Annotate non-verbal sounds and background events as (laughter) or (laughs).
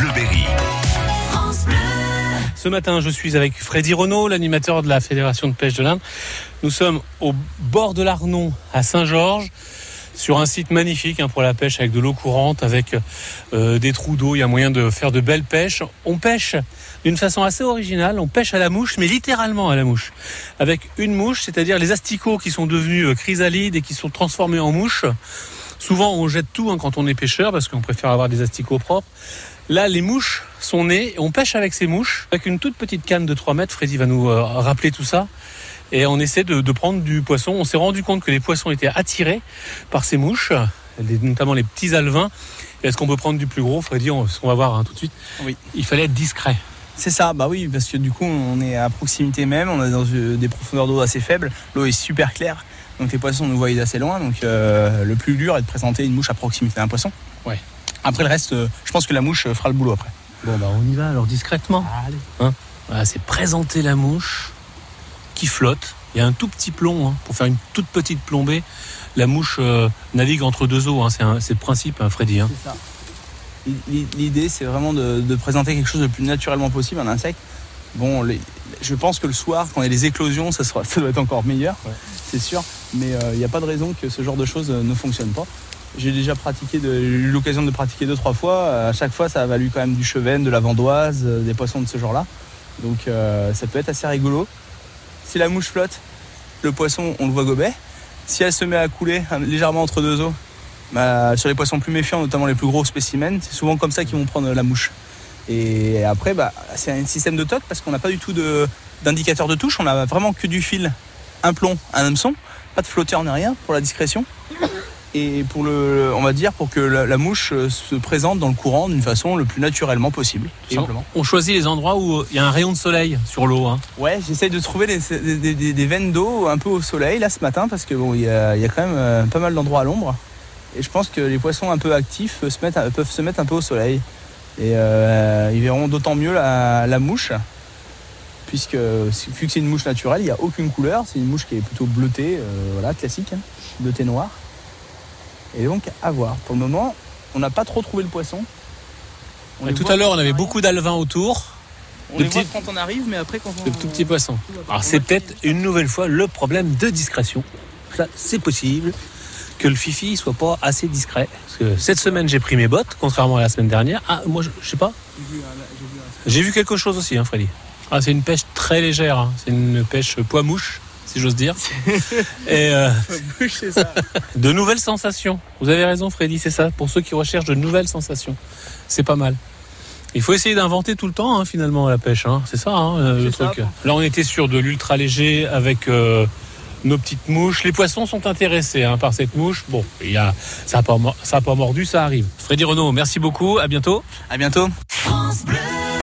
Bleuberry. Ce matin, je suis avec Freddy Renault, l'animateur de la Fédération de pêche de l'Inde. Nous sommes au bord de l'Arnon, à Saint-Georges, sur un site magnifique hein, pour la pêche avec de l'eau courante, avec euh, des trous d'eau. Il y a moyen de faire de belles pêches. On pêche d'une façon assez originale. On pêche à la mouche, mais littéralement à la mouche. Avec une mouche, c'est-à-dire les asticots qui sont devenus euh, chrysalides et qui sont transformés en mouches. Souvent, on jette tout hein, quand on est pêcheur parce qu'on préfère avoir des asticots propres. Là, les mouches sont nées. On pêche avec ces mouches avec une toute petite canne de 3 mètres. Freddy va nous euh, rappeler tout ça. Et on essaie de, de prendre du poisson. On s'est rendu compte que les poissons étaient attirés par ces mouches, notamment les petits alevins. Et Est-ce qu'on peut prendre du plus gros Freddy, on, on va voir hein, tout de suite. Oui. Il fallait être discret. C'est ça, bah oui, parce que du coup, on est à proximité même, on est dans euh, des profondeurs d'eau assez faibles, l'eau est super claire, donc les poissons nous voient d'assez loin, donc euh, le plus dur est de présenter une mouche à proximité d'un poisson. Ouais. Après le reste, euh, je pense que la mouche euh, fera le boulot après. Bon, bah on y va alors discrètement. Allez. Voilà, c'est présenter la mouche qui flotte. Il y a un tout petit plomb hein, pour faire une toute petite plombée. La mouche euh, navigue entre deux eaux. hein, c'est un- c'est le principe, hein, Freddy. hein. C'est ça. L'i- L'idée, c'est vraiment de, de présenter quelque chose le plus naturellement possible, un insecte. Bon, les- je pense que le soir, quand il y a les éclosions, ça, sera, (laughs) ça doit être encore meilleur, Ouais. c'est sûr. Mais euh, il n'y a pas de raison que ce genre de choses euh, ne fonctionne pas. J'ai déjà pratiqué, de- j'ai eu l'occasion de pratiquer deux, trois fois. Euh, À chaque fois, ça a valu quand même du chevenne, de la vandoise, des poissons de ce genre-là. Donc euh, ça peut être assez rigolo. Si la mouche flotte, le poisson, on le voit gober. Si elle se met à couler légèrement entre deux eaux, bah, sur les poissons plus méfiants, notamment les plus gros spécimens, c'est souvent comme ça qu'ils vont prendre la mouche. Et après, bah, c'est un système de toc parce qu'on n'a pas du tout d'indicateur de, touche, on a vraiment que du fil, un plomb, un hameçon, pas de flotteur ni rien pour la discrétion. Et pour le, on va dire pour que la, la mouche euh, se présente dans le courant d'une façon le plus naturellement possible, tout simplement. on choisit les endroits où euh, il y a un rayon de soleil sur l'eau. hein. Ouais, j'essaye de trouver des, des- des- des veines d'eau un peu au soleil là ce matin parce que bon, il y a, il y a quand même euh, pas mal d'endroits à l'ombre. Et je pense que les poissons un peu actifs se peuvent se mettre un peu au soleil. Et euh, ils verront d'autant mieux la, la mouche, puisque vu que c'est une mouche naturelle, il n'y a aucune couleur. C'est une mouche qui est plutôt bleutée, euh, voilà, classique, hein, bleutée noire. Et donc à voir. Pour le moment, on n'a pas trop trouvé le poisson. On Ouais, les tout à l'heure, on avait beaucoup d'alevins autour, On de les voit quand on arrive, mais après quand on. de tout petits poissons. on Alors c'est peut-être une nouvelle fois le problème de discrétion. Ça, c'est possible que le fifi soit pas assez discret. Parce que cette semaine, j'ai pris mes bottes, contrairement à la semaine dernière. Ah, moi, je, je sais pas. J'ai vu quelque chose aussi, hein, Freddy. Ah, c'est une pêche très légère. hein. C'est une pêche poids-mouche, si j'ose dire. (laughs) Et euh, (laughs) de nouvelles sensations. Vous avez raison, Freddy, c'est ça. Pour ceux qui recherchent de nouvelles sensations, c'est pas mal. Il faut essayer d'inventer tout le temps, hein, finalement, la pêche. C'est ça, hein, euh, le ça. truc. Là, on était sur de l'ultra léger avec euh, nos petites mouches. Les poissons sont intéressés hein, par cette mouche. Bon, il y a, ça n'a pas, mor- ça a pas mordu, ça arrive. Freddy Renault, merci beaucoup. À bientôt. À bientôt.